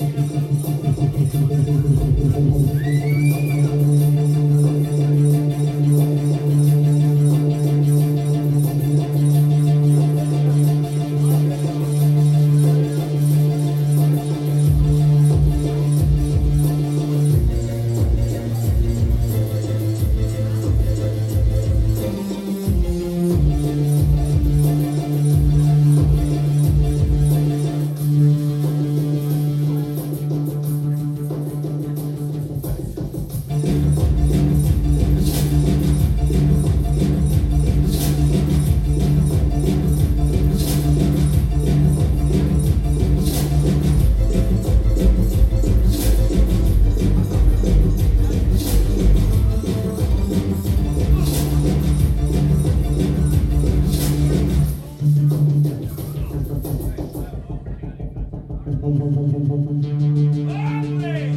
Thank you. ¡Hombre!